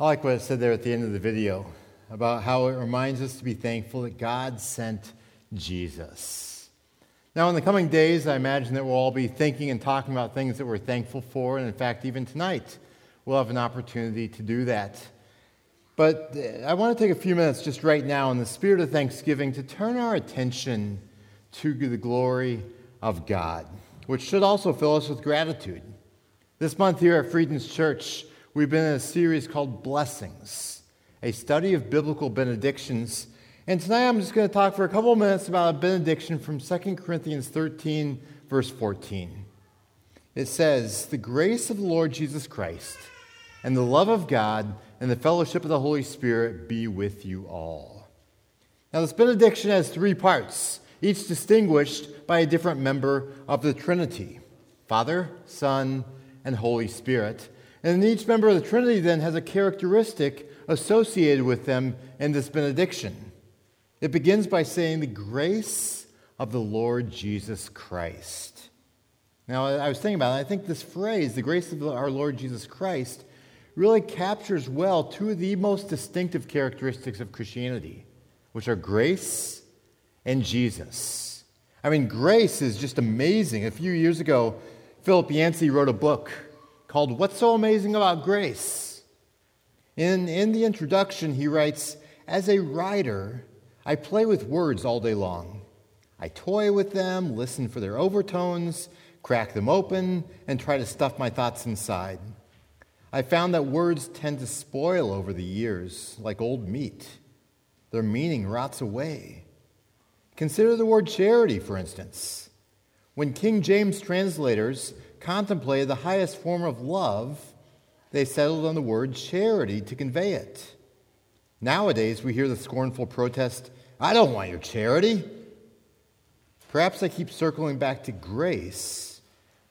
I like what it said there at the end of the video about how it reminds us to be thankful that God sent Jesus. Now, in the coming days, I imagine that we'll all be thinking and talking about things that we're thankful for, and in fact, even tonight, we'll have an opportunity to do that. But uh, I want to take a few minutes just right now in the spirit of thanksgiving to turn our attention to the glory of God, which should also fill us with gratitude. This month here at Friedens Church, we've been in a series called Blessings, a study of biblical benedictions. And tonight I'm just going to talk for a couple of minutes about a benediction from 2 Corinthians 13, verse 14. It says, The grace of the Lord Jesus Christ and the love of God and the fellowship of the Holy Spirit be with you all. Now, this benediction has three parts, each distinguished by a different member of the Trinity Father, Son, and Holy Spirit. And each member of the Trinity then has a characteristic associated with them in this benediction. It begins by saying, The grace of the Lord Jesus Christ. Now, I was thinking about it. I think this phrase, the grace of our Lord Jesus Christ, really captures well two of the most distinctive characteristics of Christianity, which are grace and Jesus. I mean, grace is just amazing. A few years ago, Philip Yancey wrote a book called What's So Amazing About Grace? In, in the introduction, he writes As a writer, I play with words all day long. I toy with them, listen for their overtones, crack them open, and try to stuff my thoughts inside. I found that words tend to spoil over the years, like old meat. Their meaning rots away. Consider the word charity, for instance. When King James translators contemplated the highest form of love, they settled on the word charity to convey it. Nowadays, we hear the scornful protest I don't want your charity. Perhaps I keep circling back to grace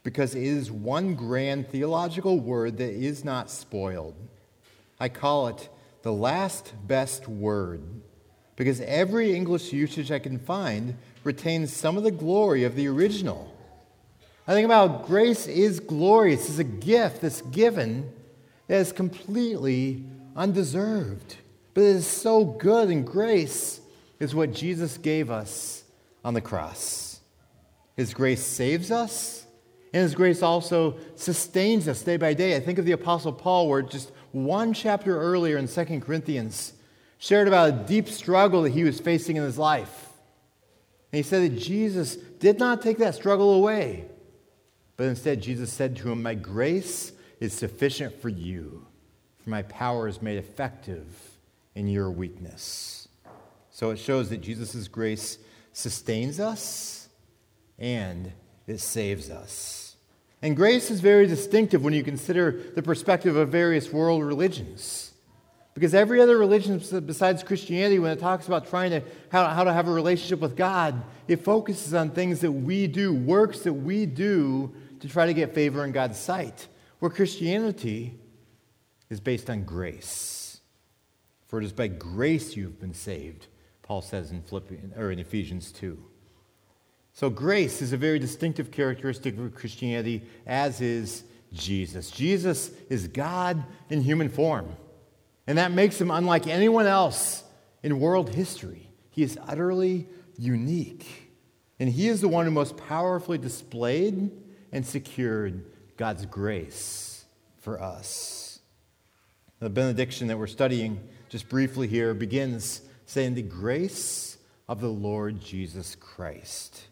because it is one grand theological word that is not spoiled. I call it the last best word because every English usage I can find retains some of the glory of the original. I think about grace is glorious, it's a gift that's given that is completely undeserved. But it is so good, and grace is what Jesus gave us on the cross. His grace saves us, and His grace also sustains us day by day. I think of the Apostle Paul, where just one chapter earlier in 2 Corinthians shared about a deep struggle that he was facing in his life. And he said that Jesus did not take that struggle away, but instead, Jesus said to him, My grace is sufficient for you, for my power is made effective in your weakness. So it shows that Jesus' grace sustains us and it saves us. And grace is very distinctive when you consider the perspective of various world religions. Because every other religion besides Christianity, when it talks about trying to how, how to have a relationship with God, it focuses on things that we do, works that we do to try to get favor in God's sight. Where Christianity is based on grace. For it is by grace you've been saved, Paul says in, Philippians, or in Ephesians 2. So, grace is a very distinctive characteristic of Christianity, as is Jesus. Jesus is God in human form, and that makes him unlike anyone else in world history. He is utterly unique, and he is the one who most powerfully displayed and secured God's grace for us. The benediction that we're studying just briefly here begins saying, The grace of the Lord Jesus Christ.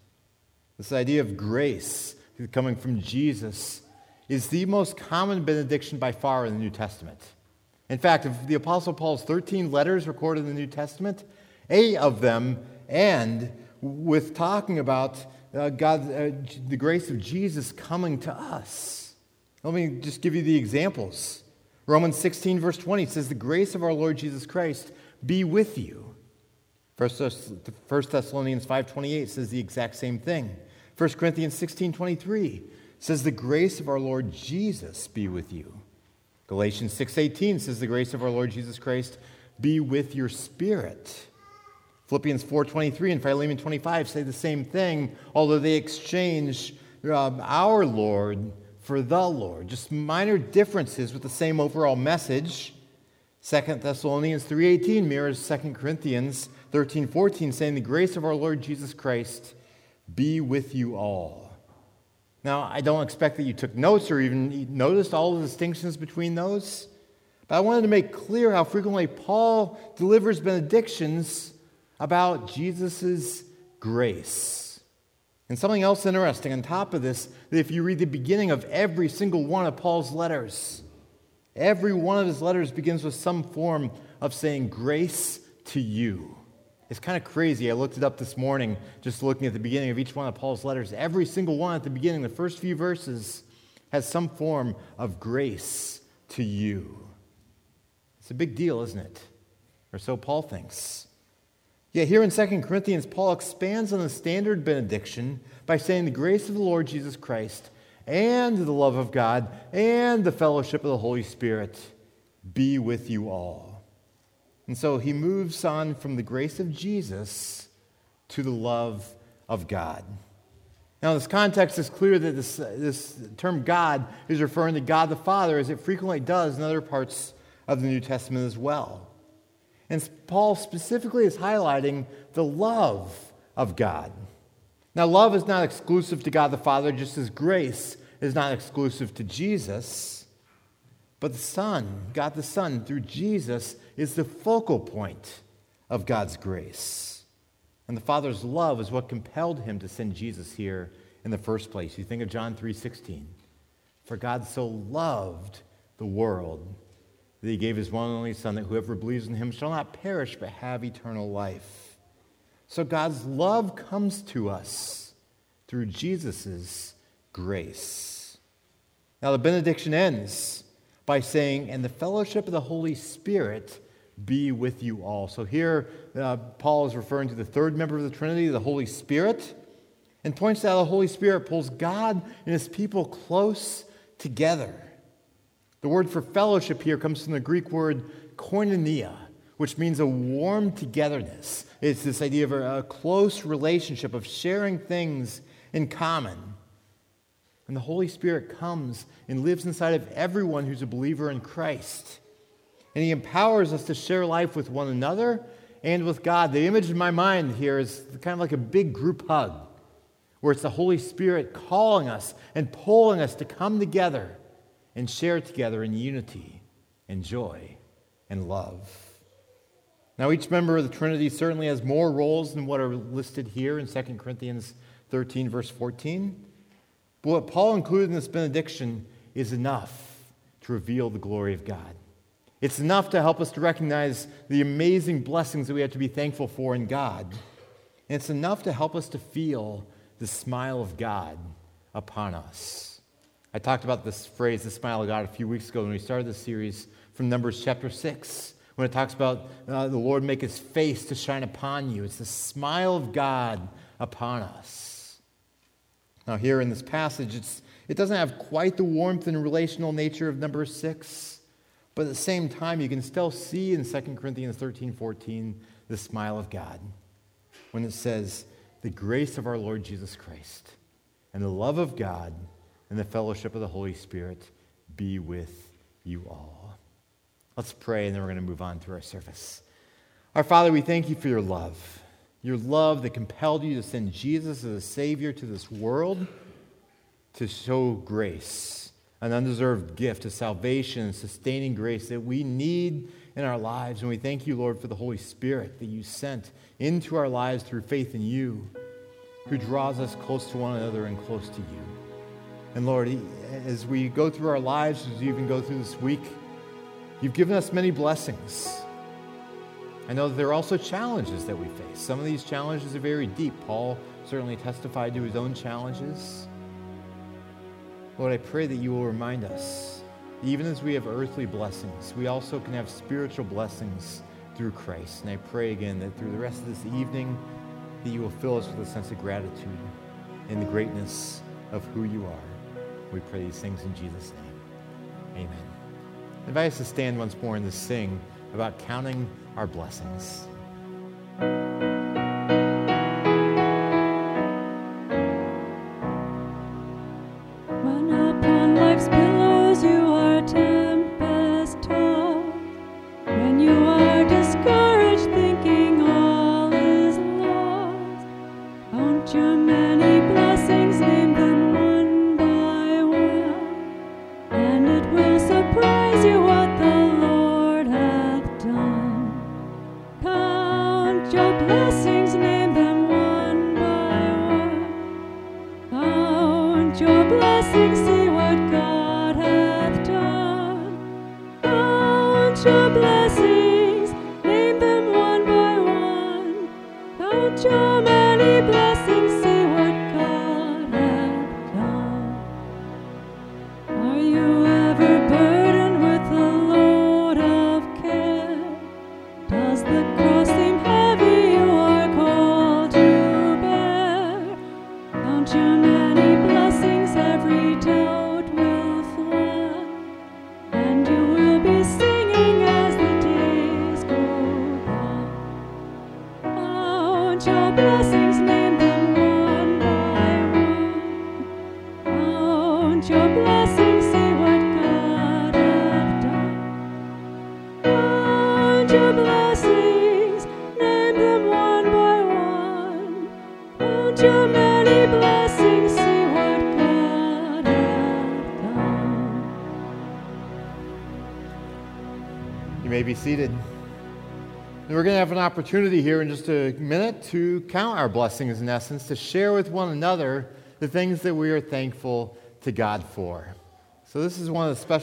This idea of grace coming from Jesus is the most common benediction by far in the New Testament. In fact, of the Apostle Paul's 13 letters recorded in the New Testament, eight of them end with talking about uh, God, uh, the grace of Jesus coming to us. Let me just give you the examples. Romans 16, verse 20 says, The grace of our Lord Jesus Christ be with you. 1 Thessalonians 5.28 says the exact same thing. 1 Corinthians 16 23 says, The grace of our Lord Jesus be with you. Galatians 6:18 says the grace of our Lord Jesus Christ be with your spirit. Philippians 4:23 and Philemon 25 say the same thing, although they exchange uh, our Lord for the Lord. Just minor differences with the same overall message. 2 Thessalonians 3:18 mirrors 2 Corinthians 13:14 saying the grace of our Lord Jesus Christ be with you all. Now, I don't expect that you took notes or even noticed all the distinctions between those, but I wanted to make clear how frequently Paul delivers benedictions about Jesus' grace. And something else interesting on top of this, that if you read the beginning of every single one of Paul's letters, every one of his letters begins with some form of saying grace to you. It's kind of crazy. I looked it up this morning, just looking at the beginning of each one of Paul's letters. Every single one at the beginning, the first few verses, has some form of grace to you. It's a big deal, isn't it? Or so Paul thinks. Yet here in 2 Corinthians, Paul expands on the standard benediction by saying the grace of the Lord Jesus Christ and the love of God and the fellowship of the Holy Spirit be with you all. And so he moves on from the grace of Jesus to the love of God. Now, this context, it's clear that this, this term God is referring to God the Father, as it frequently does in other parts of the New Testament as well. And Paul specifically is highlighting the love of God. Now, love is not exclusive to God the Father, just as grace is not exclusive to Jesus. But the Son, God the Son, through Jesus, is the focal point of God's grace. And the Father's love is what compelled him to send Jesus here in the first place. You think of John 3:16. For God so loved the world that he gave his one and only Son, that whoever believes in him shall not perish but have eternal life. So God's love comes to us through Jesus' grace. Now the benediction ends by saying, and the fellowship of the Holy Spirit be with you all. So here, uh, Paul is referring to the third member of the Trinity, the Holy Spirit, and points out the Holy Spirit pulls God and his people close together. The word for fellowship here comes from the Greek word koinonia, which means a warm togetherness. It's this idea of a, close relationship, of sharing things in common. And the Holy Spirit comes and lives inside of everyone who's a believer in Christ. And He empowers us to share life with one another and with God. The image in my mind here is kind of like a big group hug, where it's the Holy Spirit calling us and pulling us to come together and share together in unity and joy and love. Now, each member of the Trinity certainly has more roles than what are listed here in 2 Corinthians 13, verse 14. But what Paul included in this benediction is enough to reveal the glory of God. It's enough to help us to recognize the amazing blessings that we have to be thankful for in God. And it's enough to help us to feel the smile of God upon us. I talked about this phrase, the smile of God, a few weeks ago when we started this series from Numbers chapter 6, when it talks about uh, the Lord make his face to shine upon you. It's the smile of God upon us. Now, here in this passage, it doesn't have quite the warmth and relational nature of number six, but at the same time, you can still see in 2 Corinthians 13 14 the smile of God when it says, The grace of our Lord Jesus Christ and the love of God and the fellowship of the Holy Spirit be with you all. Let's pray, and then we're going to move on through our service. Our Father, we thank you for your love your love that compelled you to send Jesus as a Savior to this world to show grace, an undeserved gift of salvation sustaining grace that we need in our lives. And we thank you, Lord, for the Holy Spirit that you sent into our lives through faith in you, who draws us close to one another and close to you. And Lord, as we go through our lives, as we even go through this week, you've given us many blessings. I know that there are also challenges that we face. Some of these challenges are very deep. Paul certainly testified to his own challenges. Lord, I pray that you will remind us, even as we have earthly blessings, we also can have spiritual blessings through Christ. And I pray again that through the rest of this evening, that you will fill us with a sense of gratitude in the greatness of who you are. We pray these things in Jesus' name. Amen. Invite us to stand once more and to sing about counting our blessings. May be seated. We're going to have an opportunity here in just a minute to count our blessings in essence, to share with one another the things that we are thankful to God for. So, this is one of the special